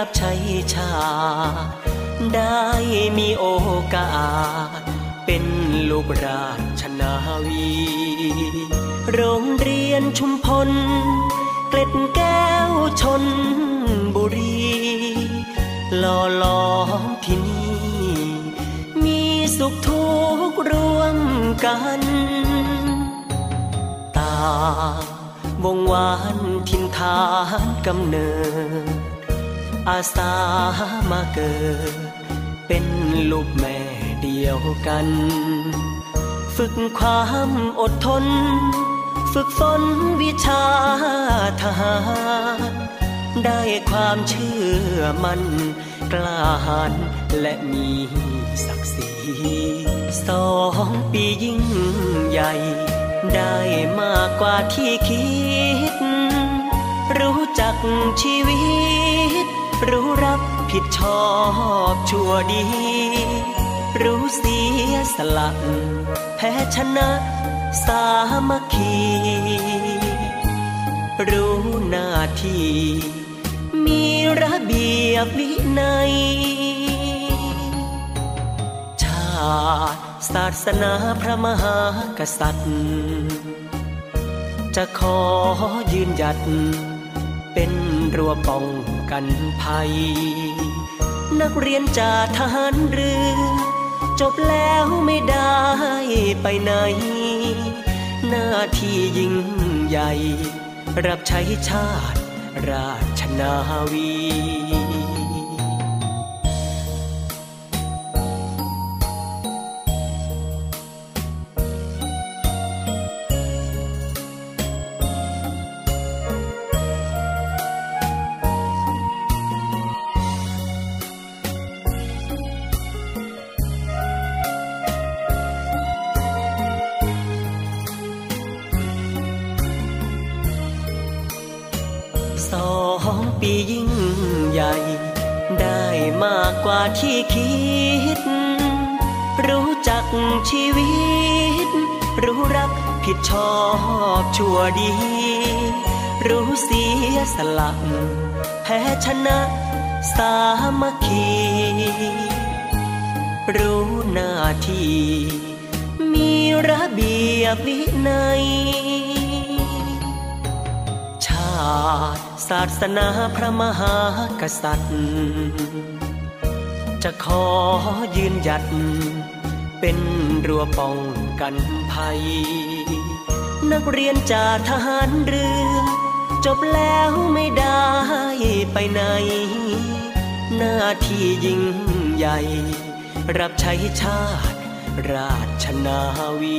ได้รับใช้ชา ได้มีโอกาส เป็นลูกราชนาวี โรงเรียนชุมพล เกล็ดแก้วชนบุรีหล่อล้อมที่นี่ มีสุขทุกข์ร่วมกันตาวงวานทินฐานกำเนิด อาสามาเกิด เป็นลูกแม่เดียวกัน ฝึกความอดทน ฝึกฝนวิชาทหารได้ความเชื่อมันกล้าหาญและมีศักดิ์ศรีสองปียิ่งใหญ่ ได้มากกว่าที่คิด รู้จักชีวิต รู้รับผิดชอบชั่วดี รู้เสียสละแพ้ชนะสามัคคี รู้หน้าที่ มีระเบียบวินัย ชาติศาสนาพระมหากษัตริย์ จะขอยืนหยัดเป็น รั้วป้องกันภัย นักเรียนจากทหารเรือ จบแล้วไม่ได้ไปไหน หน้าที่ยิ่งใหญ่ รับใช้ชาติราชนาวี ที่คิด รู้จักชีวิต รู้รักผิดชอบชั่วดี รู้เสียสละแพ้ชนะสามัคคี รู้หน้าที่ มีระเบียบวินัย ชาติศาสนาพระมหากษัตริย์ จะขอยืนหยัด เป็นรั้วป้องกันภัย นักเรียนจากทหารเรือ จบแล้วไม่ได้ไปไหน หน้าที่ยิ่งใหญ่ รับใช้ชาติราชนาวี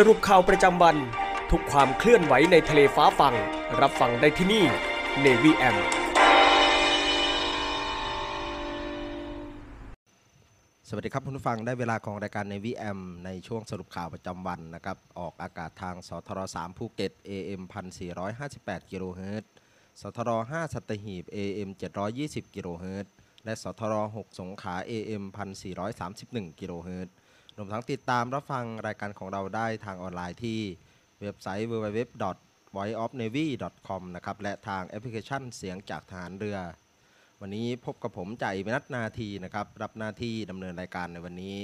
สรุปข่าวประจำวัน ทุกความเคลื่อนไหวในทะเลฟ้าฟัง รับฟังได้ที่นี่ Navy M สวัสดีครับคุณผู้ฟังได้เวลาของรายการในวีแอมในช่วงสรุปข่าวประจำวันนะครับ ออกอากาศทางสทร3ภูเก็ต AM 1458กิโลเฮิรตซ์สทร5สัตหีบ AM 720กิโลเฮิรตซ์และสทร6สงขลา AM 1431กิโลเฮิรตซ์ รวมทั้งติดตามรับฟังรายการของเราได้ทางออนไลน์ที่เว็บไซต์ www voiceofnavy.com นะครับและทางแอปพลิเคชันเสียงจากทหารเรือ วันนี้พบกับผมจ่ายมนัทนาทีนะครับรับหน้าที่ดำเนินรายการในวันนี้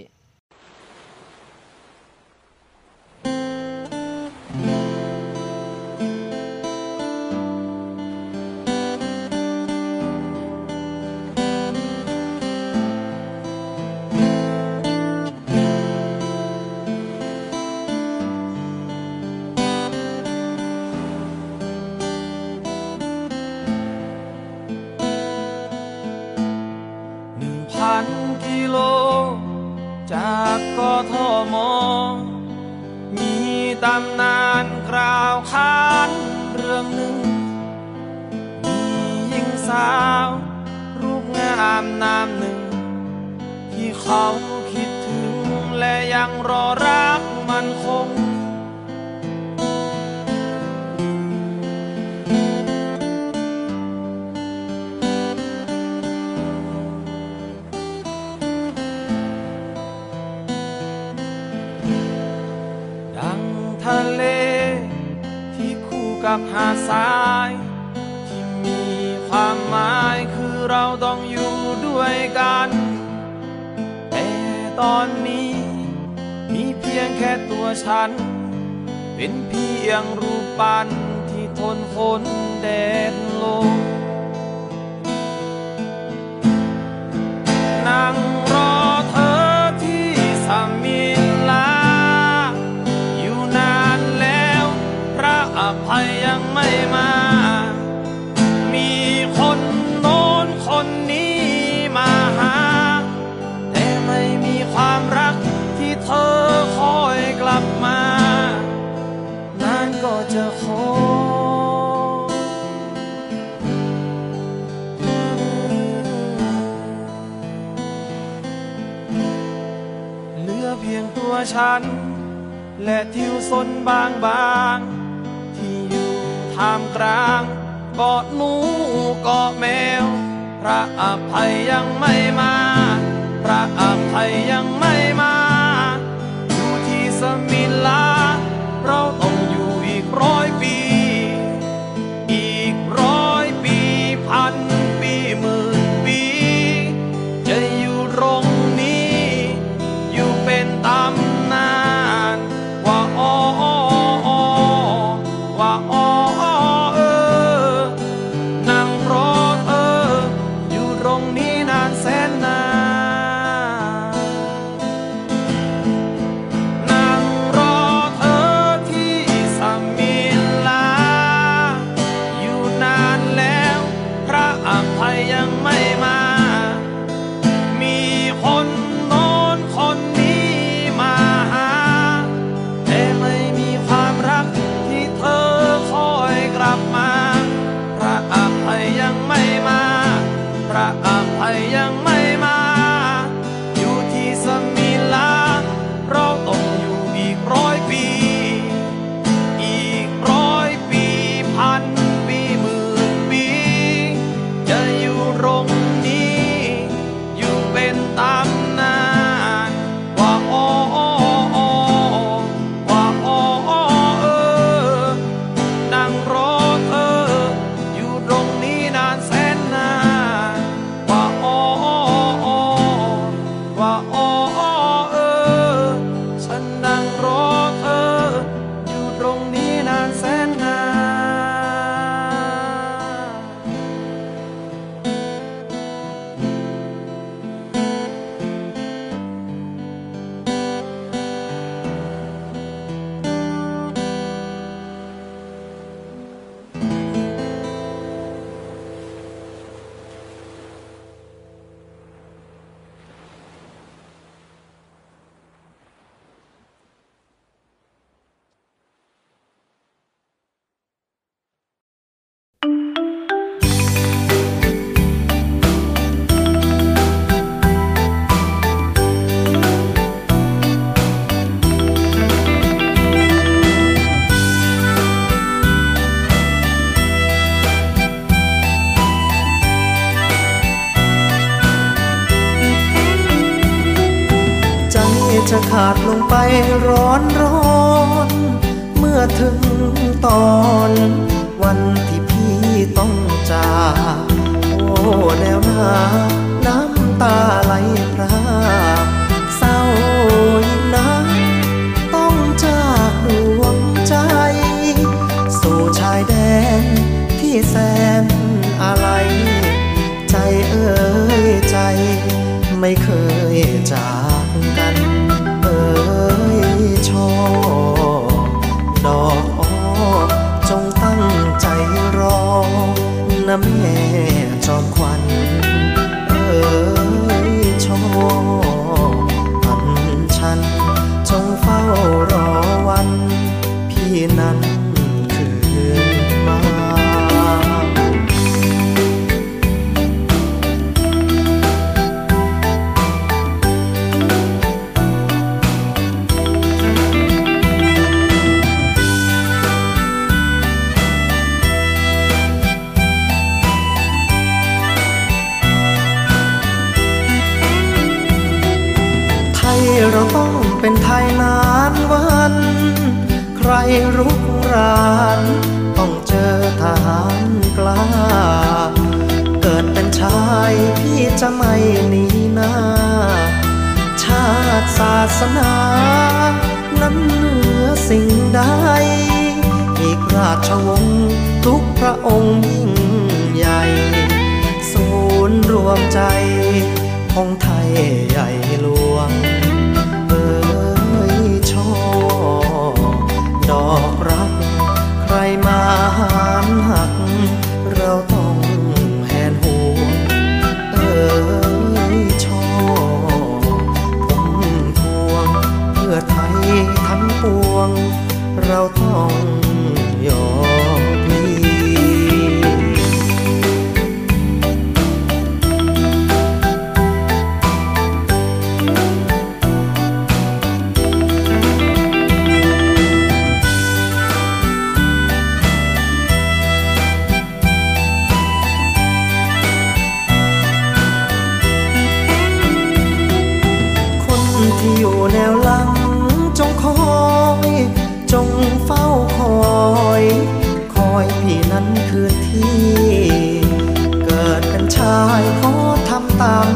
สนบางบางๆที่อยู่ท่ามกลางเกาะหนูเกาะแมว พระอภัยยังไม่มา พระอภัยยังไม่มา อยู่ที่สมิลา trong จะขาดลงไปร้อนร้อน เมื่อถึงตอน องค์ยิ่งใหญ่ ศูนย์รวมใจของไทย วหลังจงคอย จงเฝ้าคอย คอยพี่นั้นคืนที่ เกิดเป็นชายขอทำตาม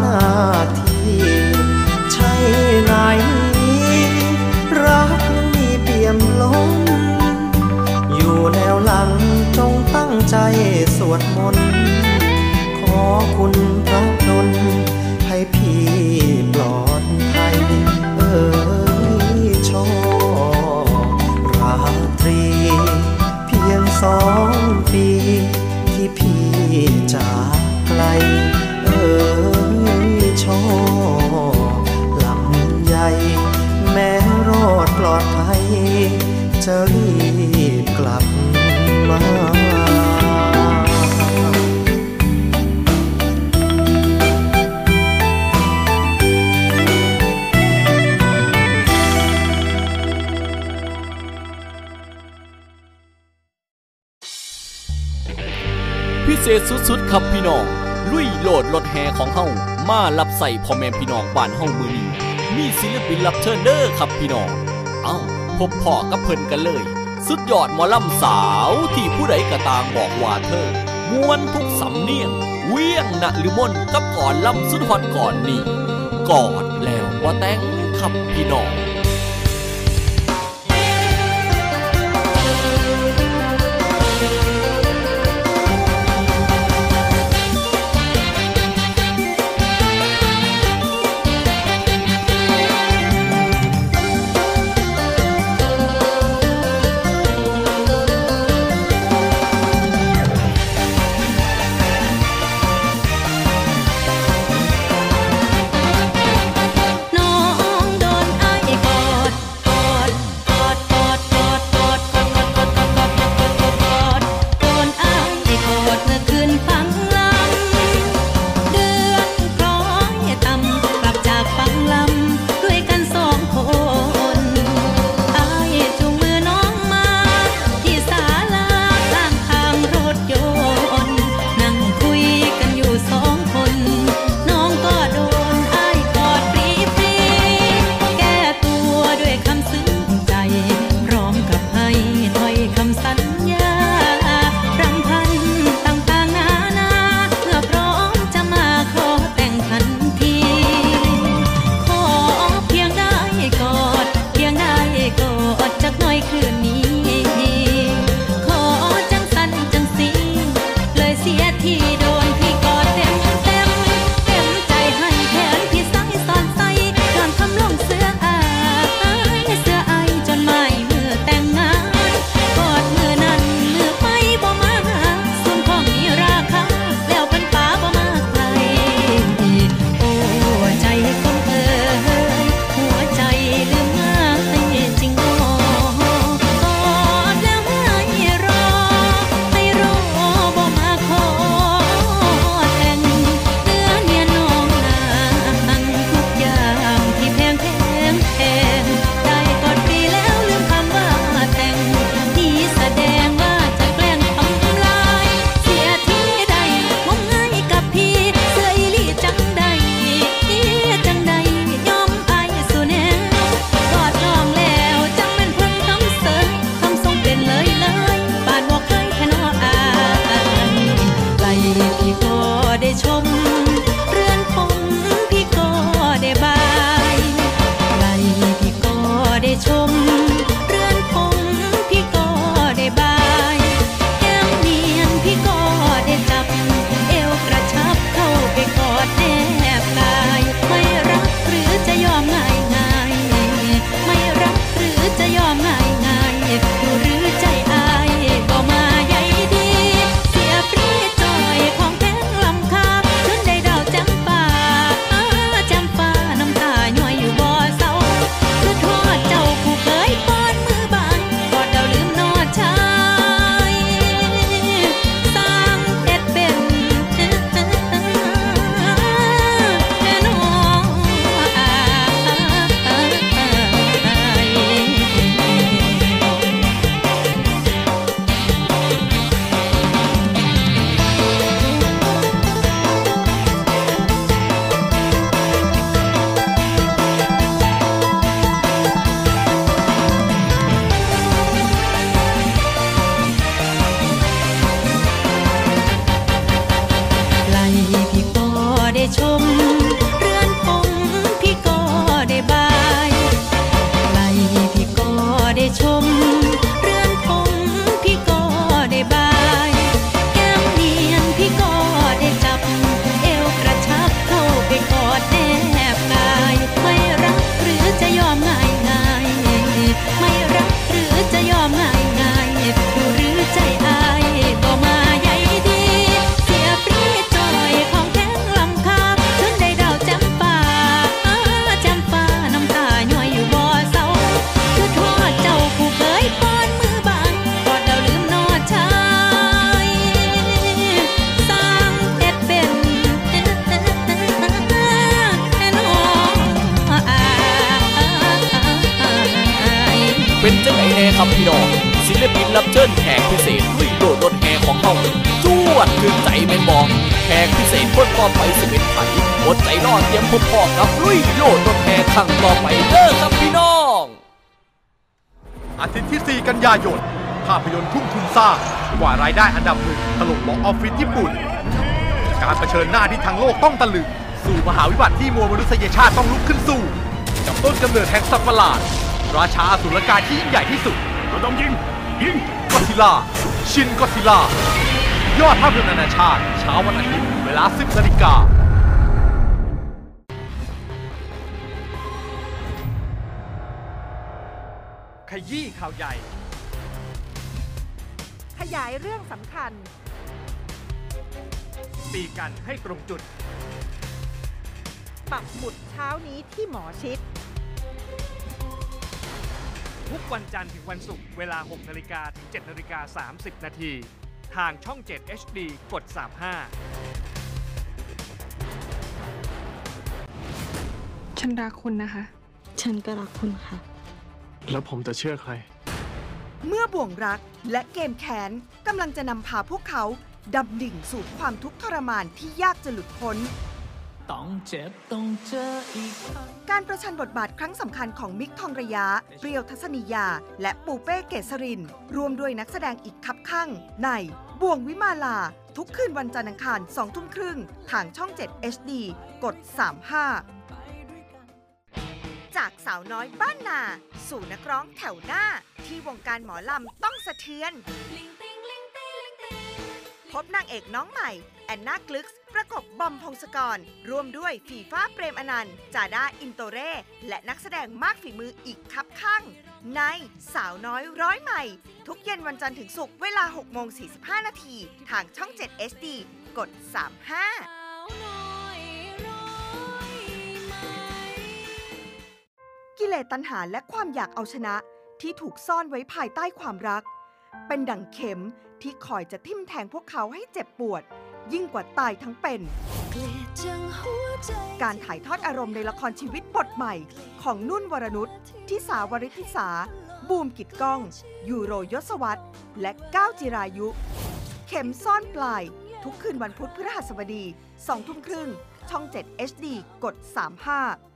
ครับพี่น้อง ลุยโหลดรถแห่ของเฮามารับใส่พ่อแม่พี่น้องบ้านเฮามือนี้มีศิลปินรับเชิญเด้อครับพี่น้อง เอ้าพบพ่อกับเพิ่นกันเลย สุดยอดหมอลำสาวที่ผู้ใดกระตางบอกว่าเธอมวนทุกสำเนียง เวียงนะหรือมนกับก่อนลำสุดฮอตก่อนนี่กอดแล้วว่าแต่งครับพี่น้องายได้อันดับหนึ่งตล่บอกออฟฟิศญี่ปุ่น การเผชิญหน้าที่ทั้งโลกต้องตะลึง สู่มหาวิบัติที่มวลมนุษยชาติต้องลุกขึ้นสู้ กับต้นกำเนิดแห่งสัตว์ประหลาด ราชาอสุรกายที่ยิ่งใหญ่ที่สุดระดมยิงยิงก็ซิล่าชินก็ซิล่ายอดภาพยนตร์นานาชาติเช้าวันอาทิตย์เวลา 10นาฬิกาัน ตีกันให้ตรงจุด ปักหมุดเช้านี้ที่หมอชิด ทุกวันจันทร์ถึงวันศุกร์เวลา 6นาฬิกาถึง7นาฬิกา30 นาที ทางช่อง 7 HD กด 35 ฉันรักคุณนะคะ ฉันก็รักคุณค่ะ แล้วผมจะเชื่อใคร เมื่อบ่วงรักและเกมแค้นกำลังจะนำพาพวกเขาดำดิ่งสู่ความทุกข์ทรมานที่ยากจะหลุดพ้น ต้องเจ็บต้องเจออีกการประชันบทบาทครั้งสำคัญของมิกทองระยะ เปรียวทัศนียา และปูเป้เกษริน รวมด้วยนักแสดงอีกคับข้างในบ่วงวิมาลา ทุกคืนวันจันทร์อังคารงทุ่มครึ่ง ทางช่อง 7 HD กด 35 จากสาวน้อยบ้านนา สู่นักร้องแถวหน้า ที่วงการหมอลำต้องสะเทือน พบนางเอกน้องใหม่ แอนนากลึกซ์ประกบบอมพงศกร ร่วมด้วยฝีฟ้าเปรมอนันต์จาด้าอินโตเร่ และนักแสดงมากฝีมืออีกครับข้าง ในสาวน้อยร้อยใหม่ ทุกเย็นวันจันทร์ถึงศุกร์เวลา6โมง45 นาที ทางช่อง 7 SD กด 35 กิเลสตัณหาและความอยากเอาชนะที่ถูกซ่อนไว้ภายใต้ความรัก เป็นดั่งเข็มที่คอยจะทิ่มแทงพวกเขาให้เจ็บปวด ยิ่งกว่าตายทั้งเป็น การถ่ายทอดอารมณ์ในละครชีวิตบทใหม่ ของนุ่นวรนุชทิสาวริธิสา บูมกิดก้อง ยูโรยศวัตรและก้าวจิรายุ เข็มซ่อนปลาย ทุกคืนวันพุธพฤหัสบดี2ทุ่มครึ่ง ช่อง 7 HD กด 35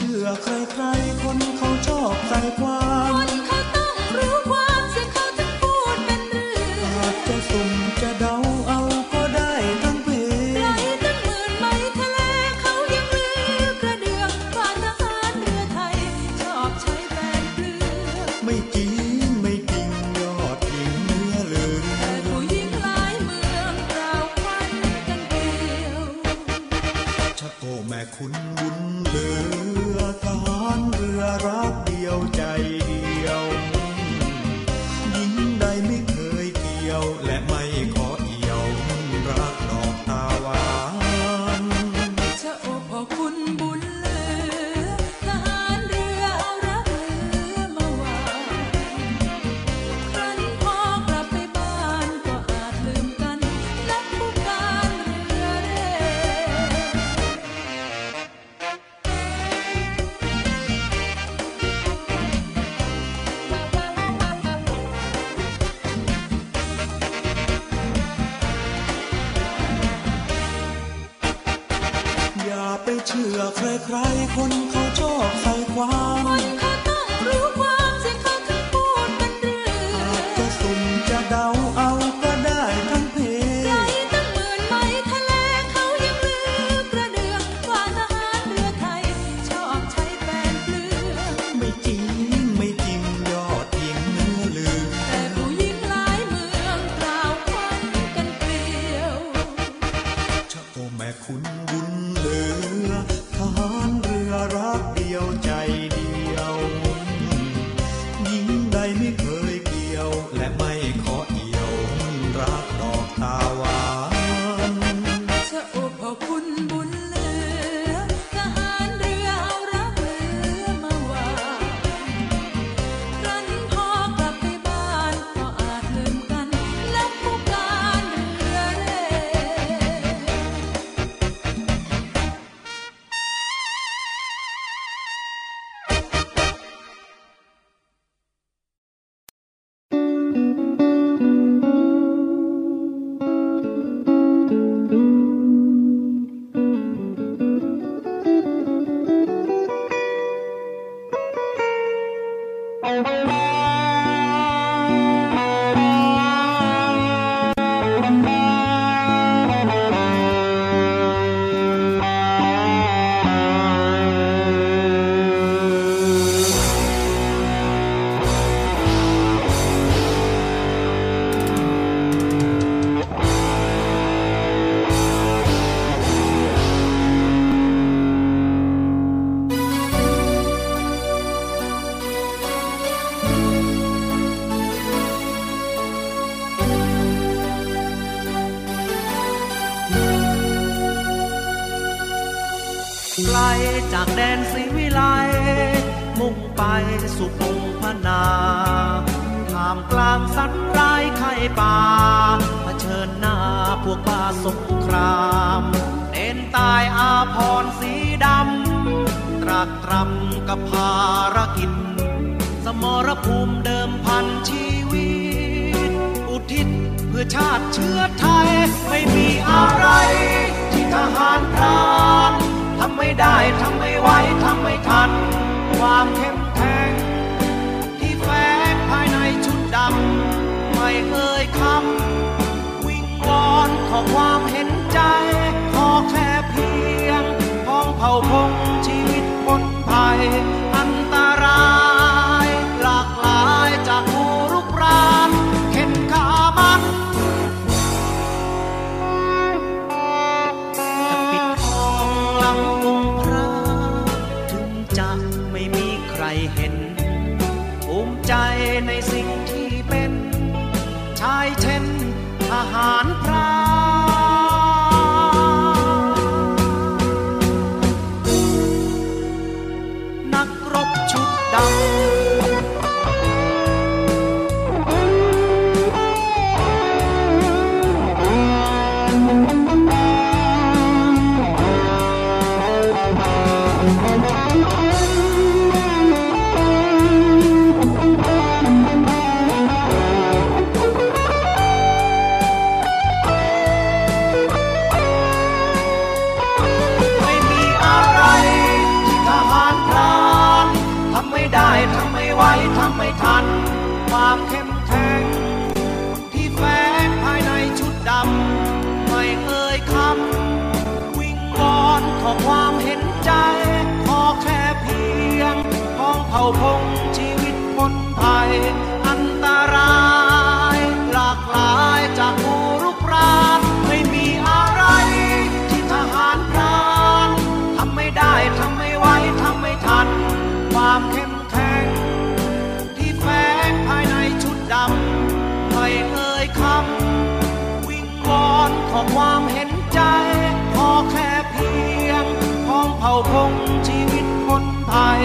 อ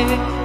น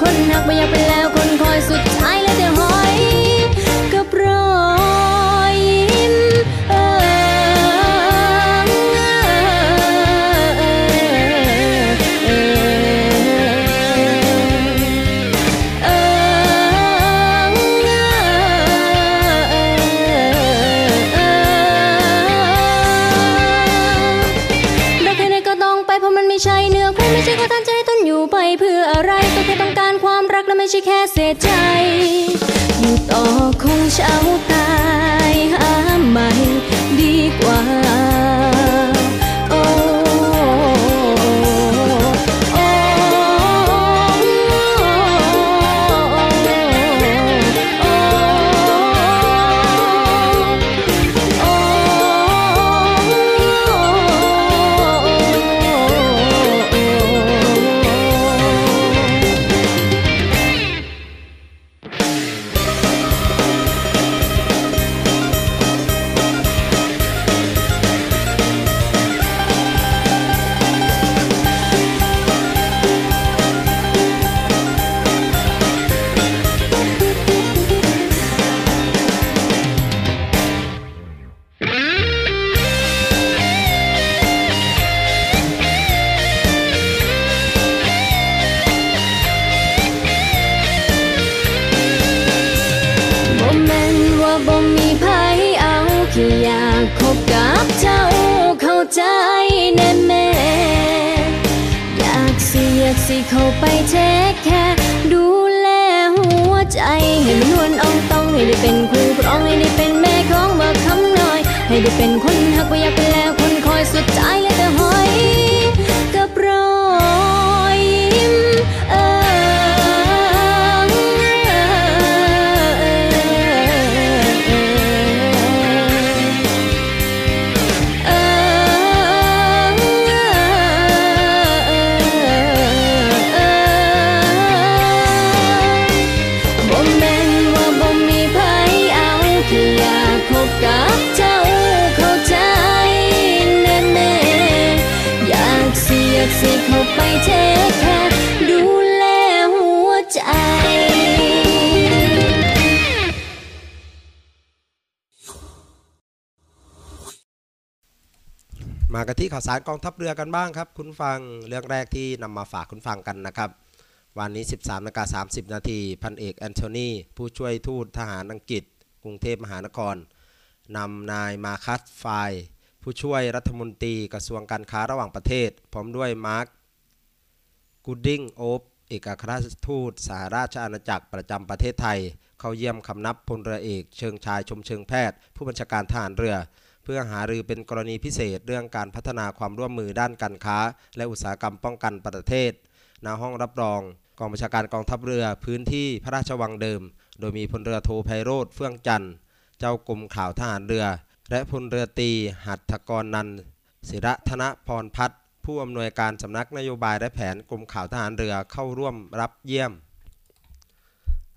ให้ได้เป็นคนหัก คง มากันที่ข่าวสารกองทัพเรือกันบ้างครับ คุณฟังเรื่องแรกที่นำมาฝากคุณฟังกันนะครับ วันนี้ 13นาฬิกา30 นาทีพันเอกแอนโทนีผู้ช่วยทูตทหารอังกฤษ กรุงเทพมหานครนำนายมาคัสไฟผู้ช่วยรัฐมนตรีกระทรวงการค้าระหว่างประเทศ พร้อมด้วยมาร์คกูดดิ้งโอฟเอกอัครราชทูตสหราชอาณาจักรประจำประเทศไทย เข้าเยี่ยมคำนับพลเรือเอก เชิงชายชมเชิงแพทย์ ผู้บัญชาการทหารเรือ เพื่อหารือเป็นกรณีพิเศษเรื่องการพัฒนาความร่วมมือด้านการค้า และอุตสาหกรรมป้องกันประเทศณห้องรับรอง กองบัญชาการกองทัพเรือพื้นที่พระราชวังเดิม โดยมีพลเรือโทไพโรธเฟื่องจันทร์เจ้ากรมข่าวทหารเรือ และพลเรือตรีหัตถกรนันศิระธนพรพัฒผู้อำนวยการสำนักนโยบายและแผนกรมข่าวทหารเรือเข้าร่วมรับเยี่ยม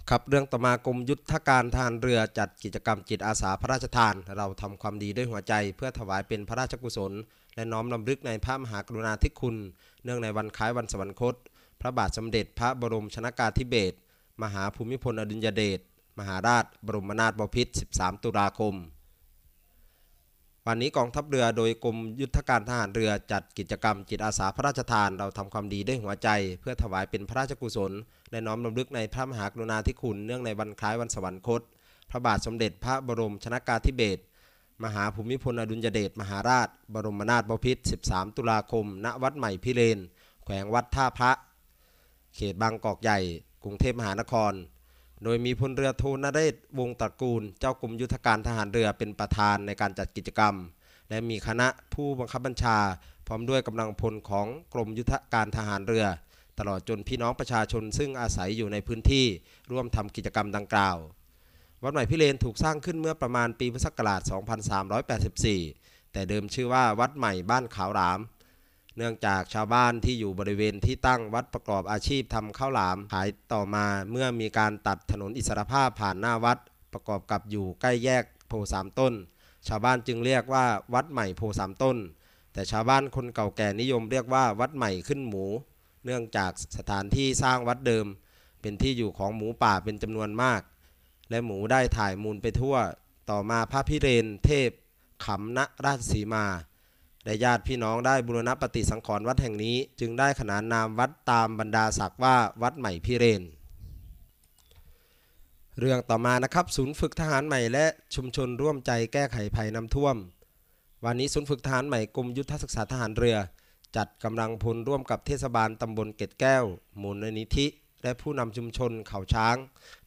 ครับเรื่องต่อมากรมยุทธการทานเรือจัดกิจกรรมจิตอาสาพระราชทาน เราทำความดีด้วยหัวใจ เพื่อถวายเป็นพระราชกุศล และน้อมรำลึกในพระมหากรุณาธิคุณ เนื่องในวันคล้ายวันสวรรคต พระบาทสมเด็จพระบรมชนากาธิเบศรมหาภูมิพลอดุลยเดชมหาราช บรมนาถบพิตร 13 ตุลาคม วันนี้กองทัพเรือโดยกรมยุทธการทหารเรือจัดกิจกรรมจิตอาสาพระราชทานเราทำความดีด้วยหัวใจ เพื่อถวายเป็นพระราชกุศลและน้อมรำลึกในพระมหากรุณาธิคุณเนื่องในวันคล้ายวันสวรรคต พระบาทสมเด็จพระบรมชนากาธิเบศรมหาภูมิพลอดุลยเดชมหาราช บรมนาถบพิตร 13 ตุลาคม ณ วัดใหม่พิเรน แขวงวัดท่าพระ เขตบางกอกใหญ่ กรุงเทพมหานคร โดยมีพลเรือโทนเรศวงตระกูล เจ้ากรมยุทธการทหารเรือเป็นประธานในการจัดกิจกรรม และมีคณะผู้บังคับบัญชา พร้อมด้วยกำลังพลของกรมยุทธการทหารเรือ ตลอดจนพี่น้องประชาชนซึ่งอาศัยอยู่ในพื้นที่ร่วมทำกิจกรรมดังกล่าว วัดใหม่พิเรนถูกสร้างขึ้นเมื่อประมาณปีพุทธศักราช 2384 แต่เดิมชื่อว่าวัดใหม่บ้านขาวหลาม เนื่องจากชาวบ้านที่อยู่บริเวณที่ตั้งวัดประกอบอาชีพทำข้าวหลามขายต่อมาเมื่อมีการตัดถนนอิสรภาพผ่านหน้าวัด ประกอบกับอยู่ใกล้แยกโพสามต้น ชาวบ้านจึงเรียกว่าวัดใหม่โพสามต้น แต่ชาวบ้านคนเก่าแก่นิยมเรียกว่าวัดใหม่ขึ้นหมู เนื่องจากสถานที่สร้างวัดเดิม เป็นที่อยู่ของหมูป่าเป็นจำนวนมาก และหมูได้ถ่ายมูลไปทั่ว ต่อมาพระพิเรนเทพขำณราชสีมา และญาติพี่น้องได้บูรณปฏิสังขรณ์วัดแห่งนี้ จึงได้ขนานนามวัดตามบรรดาศักดิ์ว่าวัดใหม่พิเรน เรื่องต่อมานะครับ ศูนย์ฝึกทหารใหม่และชุมชนร่วมใจแก้ไขภัยน้ำท่วม วันนี้ศูนย์ฝึกทหารใหม่กรมยุทธศึกษาทหารเรือ จัดกำลังพลร่วมกับเทศบาลตำบลเกตแก้วมูลนิธิ และผู้นำชุมชนเขาช้าง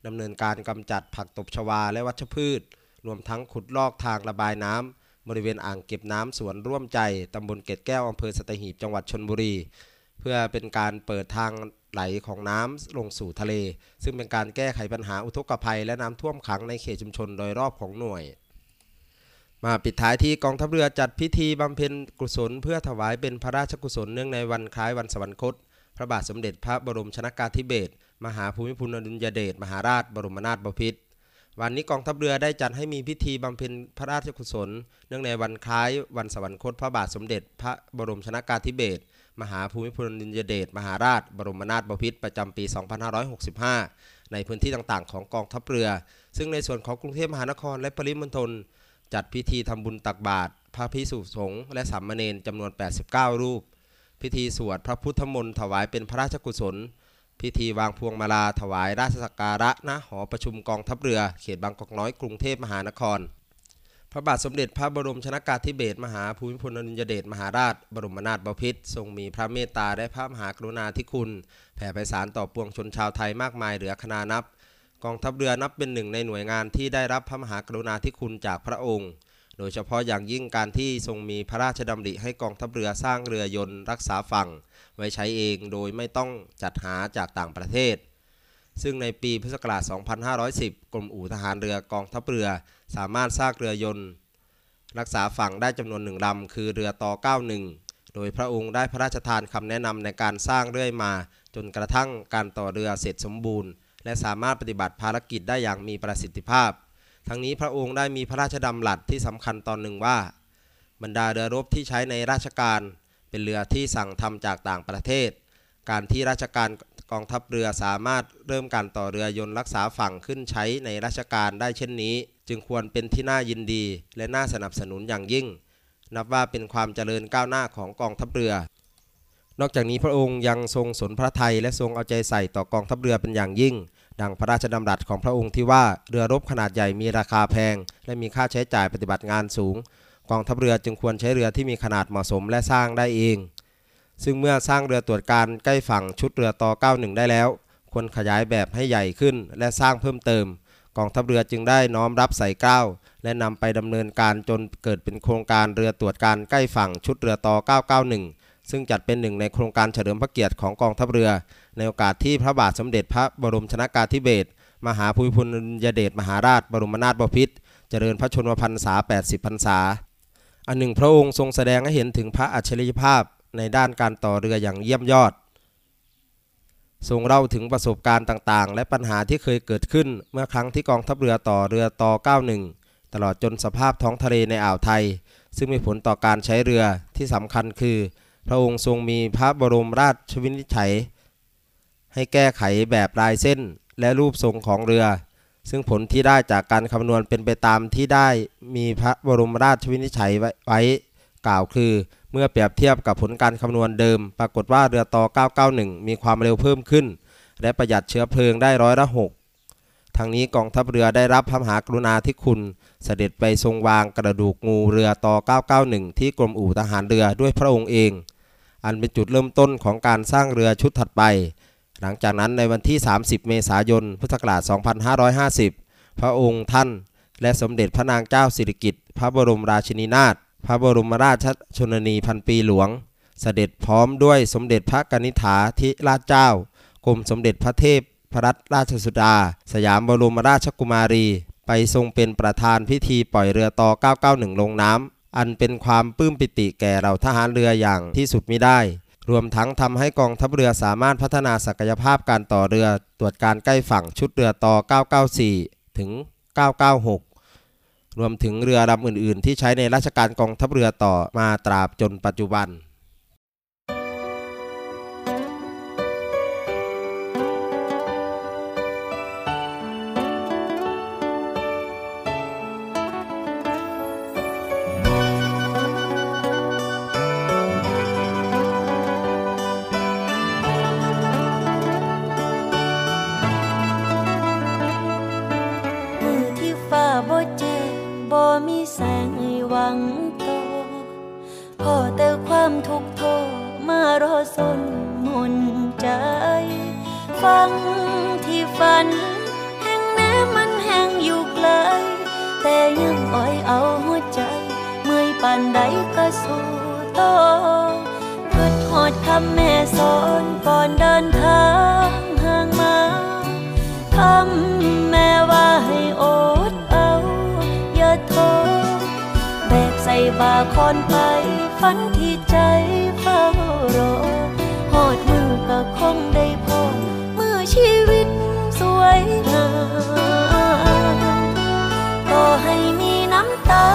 ดำเนินการกำจัดผักตบชวาและวัชพืช รวมทั้งขุดลอกทางระบายน้ำ บริเวณอ่างเก็บน้ำสวนร่วมใจตำบลเกตแก้วอำเภอสตหีบจังหวัดชนบุรี เพื่อเป็นการเปิดทางไหลของน้ำลงสู่ทะเล ซึ่งเป็นการแก้ไขปัญหาอุทกภัย และน้ำท่วมขังในเขตชุมชนโดยรอบของหน่วย มาปิดท้ายที่กองทัพเรือจัดพิธีบำเพ็ญกุศล เพื่อถวายเป็นพระราชกุศลเนื่องในวันคล้ายวันสวรรคต พระบาทสมเด็จพระบรมชนากาธิเบศรมหาภูมิพลอดุลยเดชมหาราชบรมนาถบพิตร วันนี้กองทัพเรือได้จัดให้มีพิธีบำเพ็ญพระราชกุศล เนื่องในวันคล้ายวันสวรรคตพระบาทสมเด็จ พระบรมชนากาธิเบศรมหาภูมิพลอดุลยเดชมหาราช บรมนาถบพิตรประจำปี 2565 ในพื้นที่ต่างๆ ของกองทัพเรือ ซึ่งในส่วนของกรุงเทพมหานครและปริมณฑลจัดพิธีทำบุญตักบาตรพระพิสุสงฆ์และสามเณรจำนวน 89 รูป พิธีสวดพระพุทธมนต์ถวายเป็นพระราชกุศล พิธีวางพวงมาลาถวายราชสักการะณหอประชุมกองทัพเรือเขตบางกอกน้อยกรุงเทพมหานคร พระบาทสมเด็จพระบรมชนากาธิเบศรมหาภูมิพลอดุลยเดชมหาราช บรมนาถบพิตรทรงมีพระเมตตาและพระมหากรุณาธิคุณ แผ่ไพศาลต่อปวงชนชาวไทยมากมายเหลือขนานับ กองทัพเรือนับเป็นหนึ่งในหน่วยงานที่ได้รับพระมหากรุณาธิคุณจากพระองค์โดยเฉพาะอย่างยิ่งการที่ทรงมีพระราชดำริให้กองทัพเรือสร้างเรือยนต์รักษาฝั่ง ไว้ใช้เองโดยไม่ต้องจัดหาจากต่างประเทศ ซึ่งในปีพุทธศักราช 2510 กรมอู่ทหารเรือกองทัพเรือ สามารถสร้างเรือยนต์ รักษาฝั่งได้จำนวนหนึ่งลำคือเรือต่อ 91 โดยพระองค์ได้พระราชทานคำแนะนำในการสร้างเรื่อยมา จนกระทั่งการต่อเรือเสร็จสมบูรณ์ และสามารถปฏิบัติภารกิจได้อย่างมีประสิทธิภาพ ทั้งนี้พระองค์ได้มีพระราชดำรัสที่สำคัญตอนหนึ่งว่า บรรดาเรือรบที่ใช้ในราชการ เป็นเรือที่สั่งทำจากต่างประเทศ การที่ราชการกองทัพเรือสามารถเริ่มการต่อเรือยนต์รักษาฝั่งขึ้นใช้ในราชการได้เช่นนี้ จึงควรเป็นที่น่ายินดีและน่าสนับสนุนอย่างยิ่ง นับว่าเป็นความเจริญก้าวหน้าของกองทัพเรือ นอกจากนี้พระองค์ยังทรงสนพระทัยและทรงเอาใจใส่ต่อกองทัพเรือเป็นอย่างยิ่ง ดังพระราชดำรัสของพระองค์ที่ว่าเรือรบขนาดใหญ่มีราคาแพง และมีค่าใช้จ่ายปฏิบัติงานสูง กองทัพเรือจึงควรใช้เรือที่มีขนาดเหมาะสมและสร้างได้เอง ซึ่งเมื่อสร้างเรือตรวจการใกล้ฝั่งชุดเรือต่อ91 ได้แล้ว ควรขยายแบบให้ใหญ่ขึ้นและสร้างเพิ่มเติม กองทัพเรือจึงได้น้อมรับใส่เกล้าและนำไปดำเนินการจนเกิดเป็นโครงการเรือตรวจการใกล้ฝั่งชุดเรือต่อ991 ซึ่งจัดเป็นหนึ่งในโครงการเฉลิมพระเกียรติของกองทัพเรือ ในโอกาสที่พระบาทสมเด็จพระบรมชนากาธิเบศรมหาภูมิพลอดุลยเดชมหาราช บรมนาถบพิตรเจริญพระชนมพรรษา 80 พรรษา อันหนึ่งพระองค์ทรงแสดงให้เห็นถึงพระอัจฉริยภาพในด้านการต่อเรืออย่างเยี่ยมยอด ทรงเล่าถึงประสบการณ์ต่างๆ และปัญหาที่เคยเกิดขึ้นเมื่อครั้งที่กองทัพเรือต่อเรือต่อ 91 ตลอดจนสภาพท้องทะเลในอ่าวไทย ซึ่งมีผลต่อการใช้เรือที่สำคัญคือ พระองค์ทรงมีพระบรมราชวินิจฉัย ให้แก้ไขแบบลายเส้นและรูปทรงของเรือ ซึ่งผลที่ได้จากการคำนวณเป็นไปตามที่ได้มีพระบรมราชวินิจฉัยไว้กล่าวคือ เมื่อเปรียบเทียบกับผลการคำนวณเดิม ปรากฏว่าเรือต่อ 991 มีความเร็วเพิ่มขึ้น และประหยัดเชื้อเพลิงได้ร้อยละหกทางนี้กองทัพเรือได้รับพระมหากรุณาธิคุณ เสด็จไปทรงวางกระดูกงูเรือต่อ 991 ที่กรมอู่ทหารเรือด้วยพระองค์เอง อันเป็นจุดเริ่มต้นของการสร้างเรือชุดถัดไป หลังจากนั้นในวันที่ 30 เมษายน พุทธศักราช 2550 พระองค์ท่านและสมเด็จพระนางเจ้าสิริกิติ์พระบรมราชินีนาถพระบรมราชชนนีพันปีหลวง เสด็จพร้อมด้วยสมเด็จพระกนิษฐาธิราชเจ้ากรมสมเด็จพระเทพพระรัตนราชสุดา สยามบรมราชกุมารี ไปทรงเป็นประธานพิธีปล่อยเรือต่อ 991 ลงน้ำอันเป็นความปลื้มปิติแก่เราทหารเรืออย่างที่สุดมิได้ รวมทั้งทำให้กองทัพเรือสามารถพัฒนาศักยภาพการต่อเรือตรวจการใกล้ฝั่งชุดเรือต่อ 994 ถึง 996 รวมถึงเรือลำอื่น ๆ ที่ใช้ในราชการกองทัพเรือต่อมาตราบจนปัจจุบัน ลังโตพอแต่ความทุกข์โทมารอสนมนใจ ฟังที่ฝัน แห่งแน้มันแห่งอยู่ไกล แต่ยังอ่อยเอาหัวใจ เมื่อยปานใดก็สู้ต่อเกิดหอดคำแม่สอนก่อนเดินทางห่างมาคำแม่ว่าให้อดเอ บกใส่บาคอนไป ฝันที่ใจเฝ้ารอหอดมือก็คงได้พอเมื่อชีวิตสวยงามก็ให้มีน้ำตา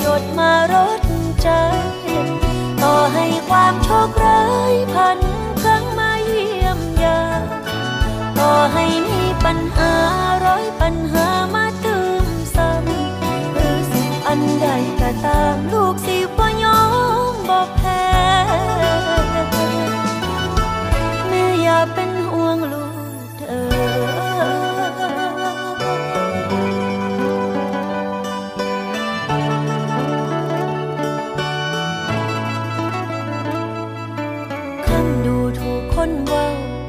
หยดมารดใจต่อให้ความโชคร้ายพันครั้งมาเยี่ยมยาต่อให้มีปัญหาร้อยปัญหา ตามลูกสิบ่ยอมบอกแพ้แม่อย่าเป็นห่วงลูกเธอคำดูถูกคนเว่า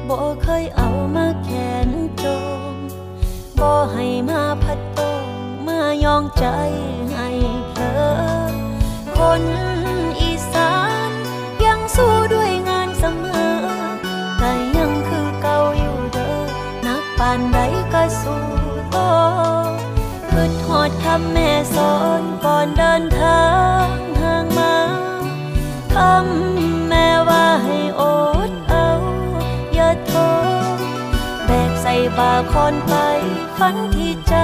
บ่เคยเอามาแขนจมบ่ให้มาพัดโตมายองใจ คนอีสานยังสู้ด้วยงานเสมอแต่ยังคือเก่าอยู่เด้อนักปานใดก็สู้ต่อคือทอดคำแม่สอนก่อนเดินทางห่างมาคำแม่ว่าให้อดเอาอย่าท้อแบกใส่บาคอนไปฝันที่ใจ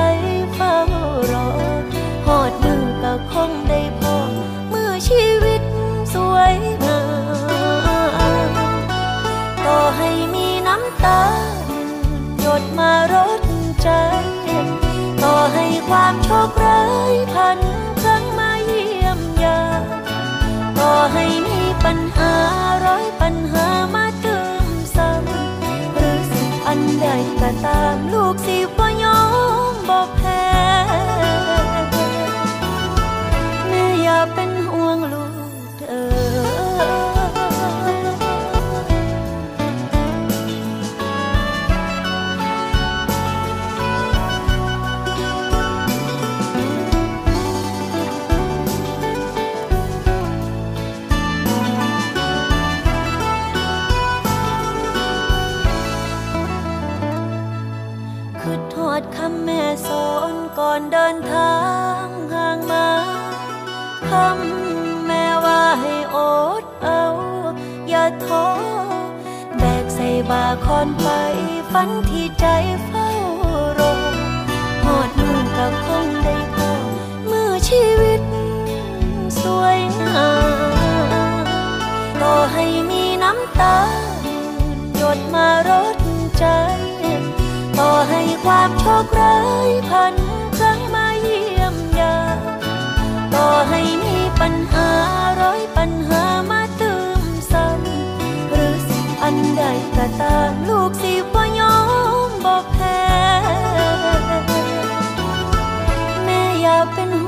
เฝ้ารอหอดมือก็คงได้ ชีวิตสวยงามต่อให้มีน้ำตา หยดมารดใจ ต่อให้ความโชคร้ายพันครั้งมาเยี่ยมยามต่อให้มีปัญหาร้อยปัญหามาเติมซ้ำหรือสิ่งอันใดก็ตามลูกสิบ่ยอมบอกแพ บาคอนไปฝันที่ใจเฝ้ารอหอดมือก็คงได้พอเมื่อชีวิตสวยงามต่อให้มีน้ำตาหยดมารดใจ ต่อให้ความโชคร้ายพันครั้งมาเยี่ยมยาต่อให้มีปัญหาร้อยปัญหามา ใดก็ตามลูกสิบ่ยอมบอกแพ้แม่อย่าเป็นห่วง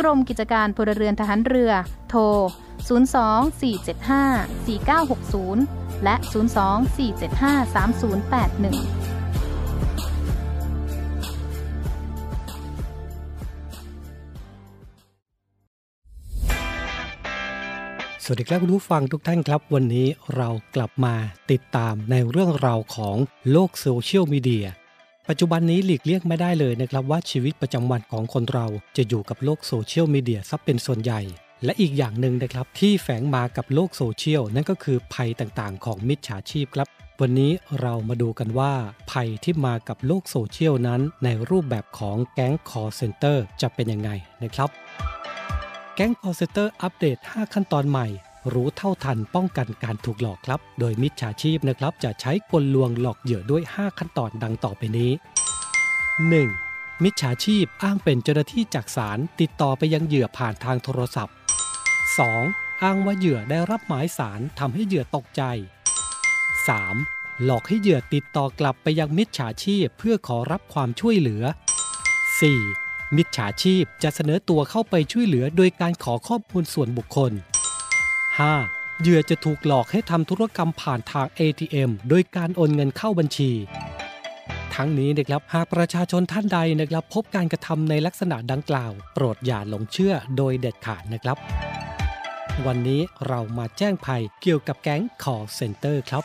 กรมกิจการพลเรือนทหารเรือ โทร 02-475-4960 และ 02-475-3081สวัสดีครับคุณผู้ฟังทุกท่านครับ วันนี้เรากลับมาติดตามในเรื่องราวของโลกโซเชียลมีเดีย ปัจจุบันนี้หลีกเลี่ยงไม่ได้เลยนะครับว่าชีวิตประจำวันของคนเราจะอยู่กับโลกโซเชียลมีเดียซะเป็นส่วนใหญ่ และอีกอย่างหนึ่งนะครับที่แฝงมากับโลกโซเชียลนั่นก็คือภัยต่างๆ ของมิจฉาชีพครับวันนี้เรามาดูกันว่า ภัยที่มากับโลกโซเชียลนั้น ในรูปแบบของแก๊งคอลเซนเตอร์จะเป็นยังไงนะครับ แก๊งคอลเซนเตอร์อัปเดต 5 ขั้นตอนใหม่ รู้เท่าทันป้องกันการถูกหลอกครับ โดยมิจฉาชีพนะครับจะใช้กลลวงหลอกเหยื่อด้วย 5 ขั้นตอนดังต่อไปนี้ 1. มิจฉาชีพอ้างเป็นเจ้าหน้าที่จากศาลติดต่อไปยังเหยื่อผ่านทางโทรศัพท์ 2. อ้างว่าเหยื่อได้รับหมายสารทำให้เหยื่อตกใจ 3. หลอกให้เหยื่อติดต่อกลับไปยังมิจฉาชีพเพื่อขอรับความช่วยเหลือ 4. มิจฉาชีพจะเสนอตัวเข้าไปช่วยเหลือโดยการขอข้อมูลส่วนบุคคล 5. เหยื่อจะถูกหลอกให้ทำธุรกรรมผ่านทาง ATM โดยการโอนเงินเข้าบัญชี ทั้งนี้นะครับหากประชาชนท่านใดนะครับ พบการกระทำในลักษณะดังกล่าว โปรดอย่าหลงเชื่อโดยเด็ดขาดนะครับ วันนี้เรามาแจ้งภัยเกี่ยวกับแก๊งขอเซ็นเตอร์ครับ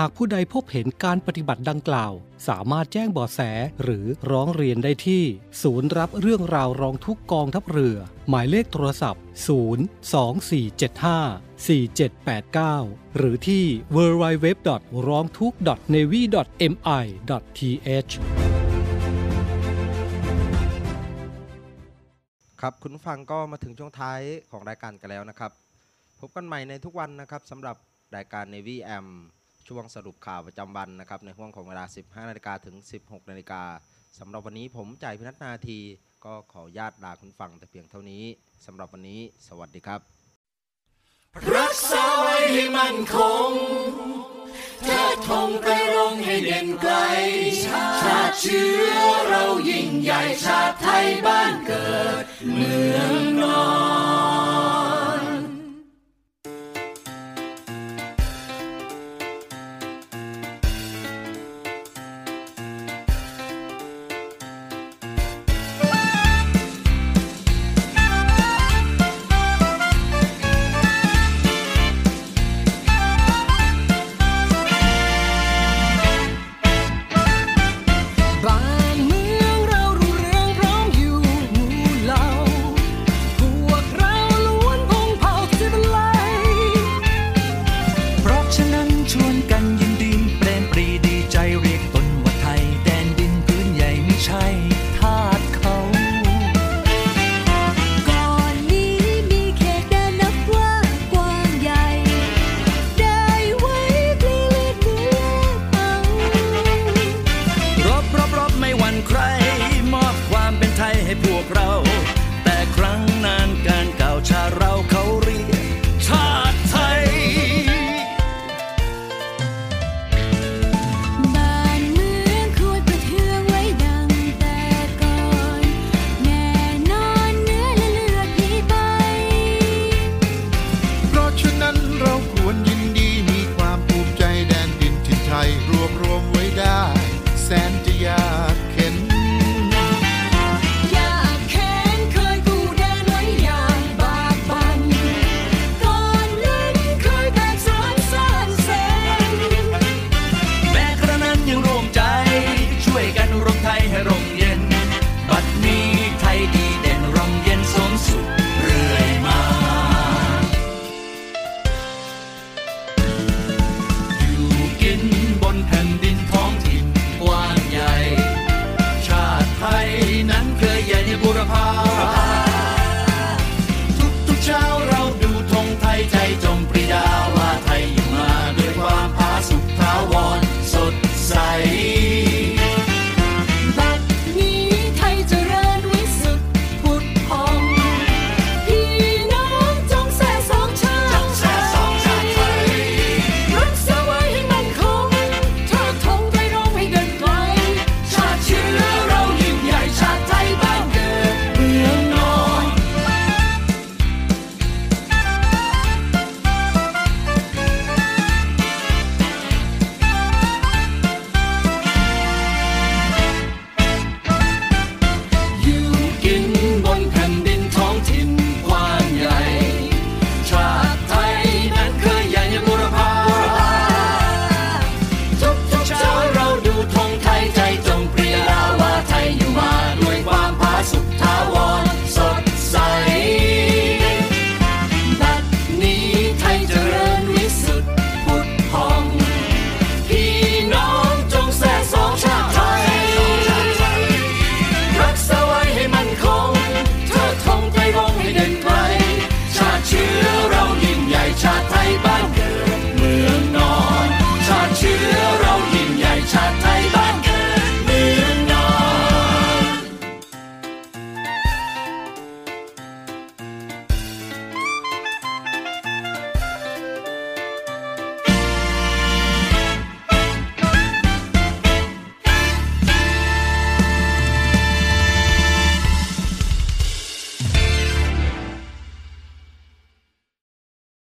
หากผู้ใดพบเห็นการปฏิบัติดังกล่าว สามารถแจ้งบาะแสหรือร้องเรียนได้ที่ ศูนย์รับเรื่องราวร้องทุกกองทัพเรือ หมายเลขโทรศัพท์ 02475 4789 หรือที่ www. ร้องทุก navy mi th ครับคุณฟังก็มาถึงช่วงท้ายของรายการกันแล้วนะครับ พบกันใหม่ในทุกวันนะครับสำหรับรายการ Navy AM ช่วงสรุปข่าวประจำวันนะครับในห่วงของเวลา 15 นาฬิกาถึง 16 นาฬิกาสำหรับวันนี้ผมจ่ายพินัทนาที ก็ขอญาตลาคุณฟังแต่เพียงเท่านี้สำหรับวันนี้สวัสดีครับ รักษาไว้ให้มั่นคงเธอทงไปรงให้เด่นไกล ชาติเชื้อเรายิ่งใหญ่ชาติไทยบ้านเกิดเมืองนอน